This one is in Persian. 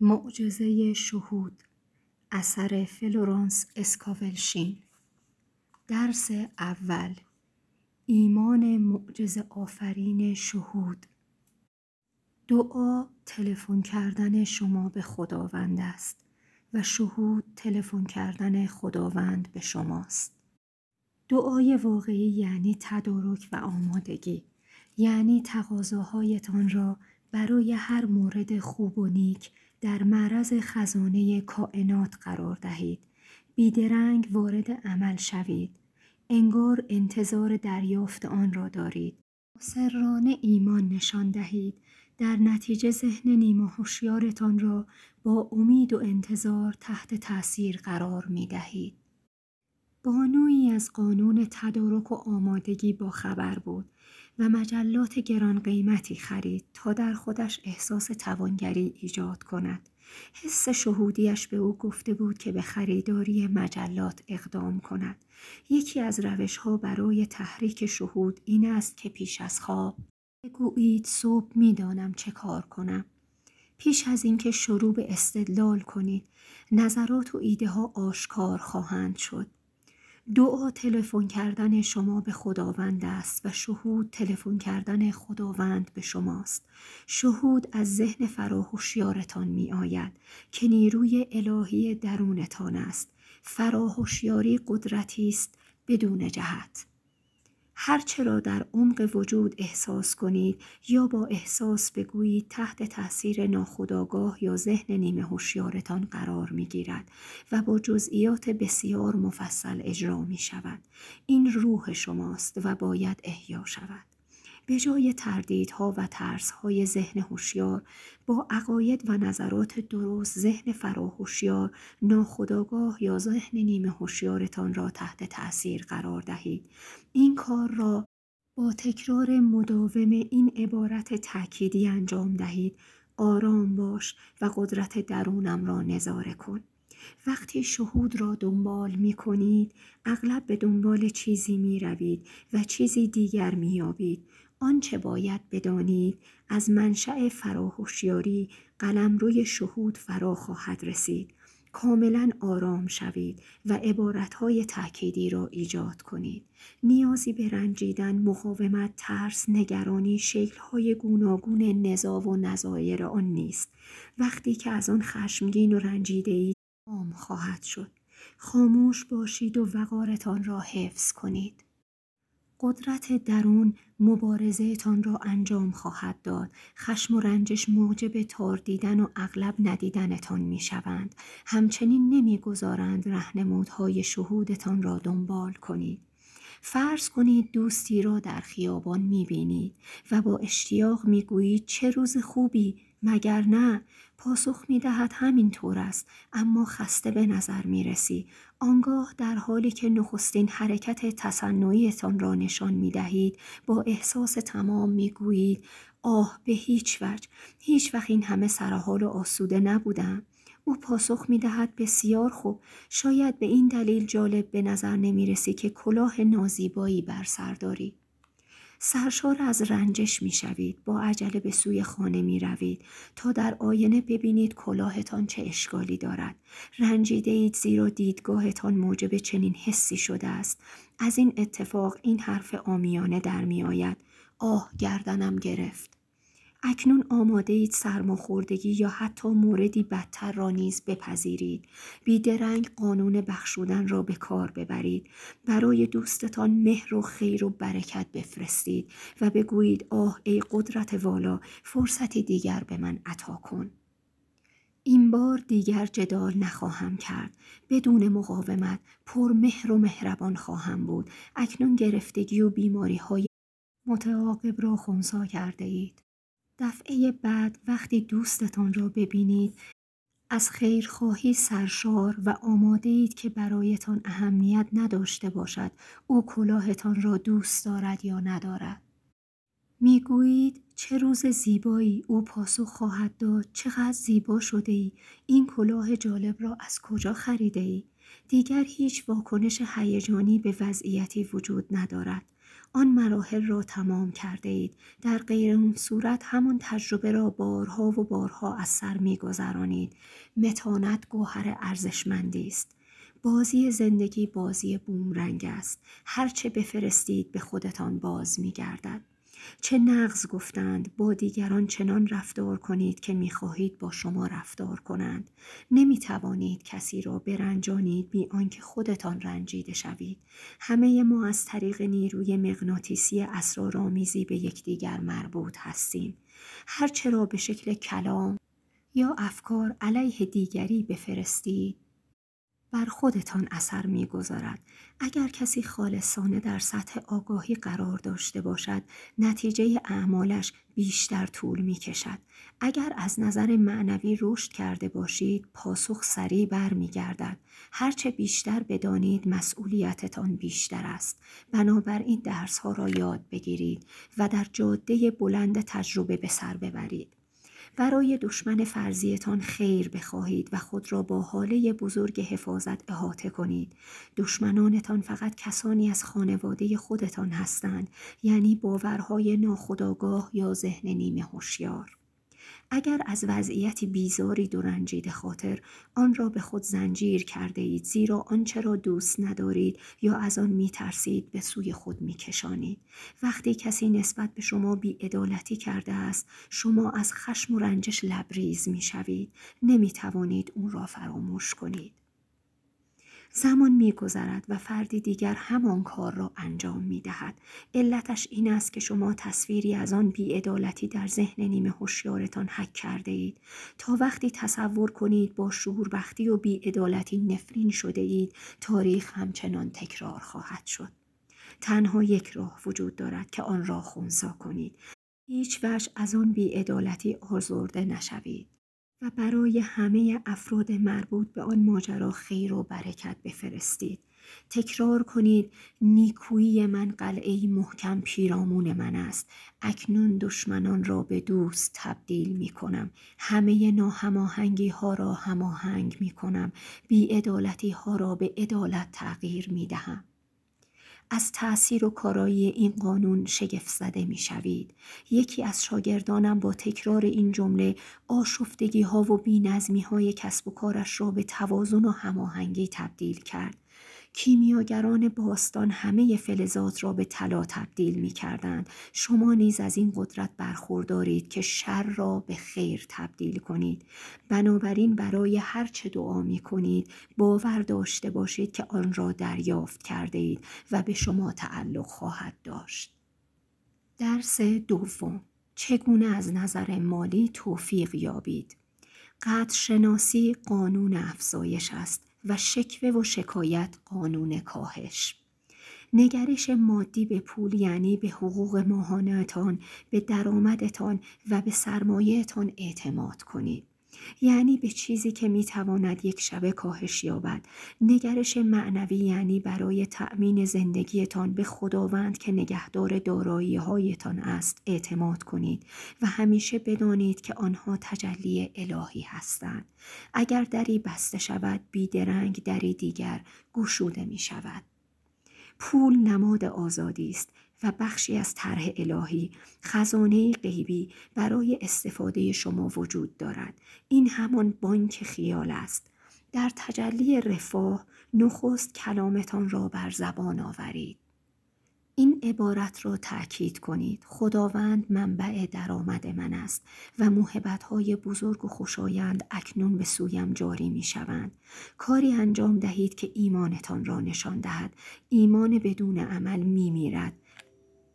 معجزه شهود اثر فلورانس اسکاولشین. درس اول ایمان معجزه آفرین شهود. دعا تلفن کردن شما به خداوند است و شهود تلفن کردن خداوند به شماست. دعای واقعی یعنی تدارک و آمادگی یعنی تقاضاهایتان را برای هر مورد خوب و نیک در معرض خزانه کائنات قرار دهید. بیدرنگ وارد عمل شوید. انگار انتظار دریافت آن را دارید. سرانه ایمان نشان دهید. در نتیجه ذهن نیمه هوشیارتان را با امید و انتظار تحت تأثیر قرار می دهید. بانویی از قانون تدارک و آمادگی با خبر بود و مجلات گران قیمتی خرید تا در خودش احساس توانگری ایجاد کند. حس شهودیش به او گفته بود که به خریداری مجلات اقدام کند. یکی از روش ها برای تحریک شهود این است که پیش از خواب بگویید صبح می‌دانم چه کار کنم. پیش از اینکه شروع به استدلال کنید نظرات و ایده ها آشکار خواهند شد. دعا تلفن کردن شما به خداوند است و شهود تلفن کردن خداوند به شماست. شهود از ذهن فراهوشیارتان می آید که نیروی الهی درونتان است. فراهوشیاری قدرتی است بدون جهت. هرچه را در عمق وجود احساس کنید یا با احساس بگویید تحت تاثیر ناخودآگاه یا ذهن نیمه هوشیارتان قرار می گیرد و با جزئیات بسیار مفصل اجرا می شود. این روح شماست و باید احیا شود. به جای تردیدها و ترسهای ذهن هوشیار با عقاید و نظرات درست ذهن فراهوشیار ناخودآگاه یا ذهن نیمه هوشیارتان را تحت تأثیر قرار دهید. این کار را با تکرار مداوم این عبارت تأکیدی انجام دهید. آرام باش و قدرت درونم را نظاره کن. وقتی شهود را دنبال می کنید اغلب به دنبال چیزی می روید و چیزی دیگر می یابید. آنچه باید بدانید از منشأ فراهوشیاری روی شهود فرا خواهد رسید کاملا آرام شوید و عبارتهای تأکیدی را ایجاد کنید. نیازی به رنجیدن، مقاومت، ترس، نگرانی، شکلهای گوناگون نزا و نظایر آن نیست. وقتی که از آن خشمگین و رنجیده اید، خواهد شد. خاموش باشید و وقارتان را حفظ کنید. قدرت درون تان را انجام خواهد داد. خشم و رنجش موجب تار دیدن و اغلب ندیدنتان می شوند همچنین نمی‌گذارند رهنمودهای شهودتان را دنبال کنید. فرض کنید دوستی را در خیابان می بینید و با اشتیاق می گویید چه روز خوبی مگر نه؟ پاسخ می دهد همین طور است اما خسته به نظر می رسی آنگاه در حالی که نخستین حرکت تصنعیتان را نشان می دهید با احساس تمام می گویید آه به هیچ وجه. هیچ وقت این همه سرحال و آسوده نبودم. او پاسخ می دهد بسیار خوب. شاید به این دلیل جالب به نظر نمی رسی که کلاه نازیبایی بر سر داری. سرشار از رنجش می شوید. با عجله به سوی خانه می روید تا در آینه ببینید کلاهتان چه اشکالی دارد. رنجیده اید زیرا دیدگاهتان موجب چنین حسی شده است. از این اتفاق این حرف آمیانه در می آید. آه گردنم گرفت. اکنون آماده اید سرماخوردگی یا حتی موردی بدتر را نیز بپذیرید. بیدرنگ قانون بخشودن را به کار ببرید. برای دوستتان مهر و خیر و برکت بفرستید و بگویید آه ای قدرت والا فرصتی دیگر به من عطا کن. این بار دیگر جدال نخواهم کرد. بدون مقاومت پر مهر و مهربان خواهم بود. اکنون گرفتگی و بیماری های متعاقب را خونسا کرده اید. دفعه بعد وقتی دوستتان را ببینید از خیرخواهی سرشار و آماده اید که برایتان اهمیت نداشته باشد او کلاهتان را دوست دارد یا ندارد. می‌گویید چه روز زیبایی او پاسخ خواهد داد چقدر زیبا شده ای این کلاه جالب را از کجا خریده ای دیگر هیچ واکنش هیجانی به وضعیتی وجود ندارد آن مراحل را تمام کرده اید. در غیر اون صورت همون تجربه را بارها و بارها از سر میگذرانید متانت گوهر ارزشمندی است. بازی زندگی بازی بومرنگ است. هرچه بفرستید به خودتان باز میگردد چه نغز گفتند؟ با دیگران چنان رفتار کنید که می‌خواهید با شما رفتار کنند. نمی توانید کسی را برنجانید بی آنکه خودتان رنجیده شوید. همه ما از طریق نیروی مغناطیسی اسرارآمیزی به یکدیگر مربوط هستیم. هرچه را به شکل کلام یا افکار علیه دیگری بفرستید بر خودتان اثر می‌گذارد اگر کسی خالصانه در سطح آگاهی قرار داشته باشد نتیجه اعمالش بیشتر طول می کشد. اگر از نظر معنوی رشد کرده باشید پاسخ سریع بر می گردد. هرچه بیشتر بدانید مسئولیتتان بیشتر است. بنابراین درس ها را یاد بگیرید و در جاده بلند تجربه به سر ببرید. برای دشمن فرضیتان خیر بخواهید و خود را با حاله بزرگ حفاظت احاطه کنید. دشمنانتان فقط کسانی از خانواده خودتان هستند یعنی باورهای ناخودآگاه یا ذهن نیمه هوشیار. اگر از وضعیتی بیزاری و رنجیده خاطر آن را به خود زنجیر کرده اید زیرا آنچه را دوست ندارید یا از آن می ترسید به سوی خود می کشانید. وقتی کسی نسبت به شما بیعدالتی کرده است شما از خشم و رنجش لبریز می شوید. نمی توانید اون را فراموش کنید. زمان میگذرد و فردی دیگر همان کار را انجام می دهد. علتش این است که شما تصویری از آن بیعدالتی در ذهن نیمه هوشیارتان حک کرده اید تا وقتی تصور کنید با شوربختی و بیعدالتی نفرین شده اید تاریخ همچنان تکرار خواهد شد. تنها یک راه وجود دارد که آن را خونسا کنید. هیچ وجه از آن بیعدالتی آزرده نشوید. و برای همه افراد مربوط به آن ماجرا خیر و برکت بفرستید. تکرار کنید نیکویی من قلعه محکم پیرامون من است. اکنون دشمنان را به دوست تبدیل می کنم. همه ناهماهنگی ها را هماهنگ می کنم. بیعدالتی ها را به عدالت تغییر می دهم. از تأثیر و کارایی این قانون شگفت زده می شوید. یکی از شاگردانم با تکرار این جمله آشفتگی ها و بی نظمی های کسب و کارش را به توازن و هماهنگی تبدیل کرد. کیمیاگران باستان همه فلزات را به طلا تبدیل می کردند. شما نیز از این قدرت برخوردارید که شر را به خیر تبدیل کنید. بنابراین برای هر چه دعا می کنید باور داشته باشید که آن را دریافت کرده اید و به شما تعلق خواهد داشت. درس دوم چگونه از نظر مالی توفیق یابید؟ قدر شناسی قانون افزایش است و شکوه و شکایت قانون کاهش. نگرش مادی به پول یعنی به حقوق ماهانهتان به درآمدتان و به سرمایهتان اعتماد کنید. یعنی به چیزی که می‌تواند یک شبه کاهش یابد. نگرش معنوی یعنی برای تأمین زندگیتان به خداوند که نگهدار دارایی هایتان است اعتماد کنید و همیشه بدانید که آنها تجلی الهی هستند. اگر دری بسته شود بیدرنگ دری دیگر گشوده می شود پول نماد آزادی است و بخشی از طرح الهی خزانه غیبی برای استفاده شما وجود دارد. این همان بانک خیال است. در تجلی رفاه نخست کلامتان را بر زبان آورید. این عبارت را تأکید کنید. خداوند منبع درآمد من است و های بزرگ و خوشایند اکنون به سویم جاری می شوند. کاری انجام دهید که ایمانتان را نشان دهد. ایمان بدون عمل می میرد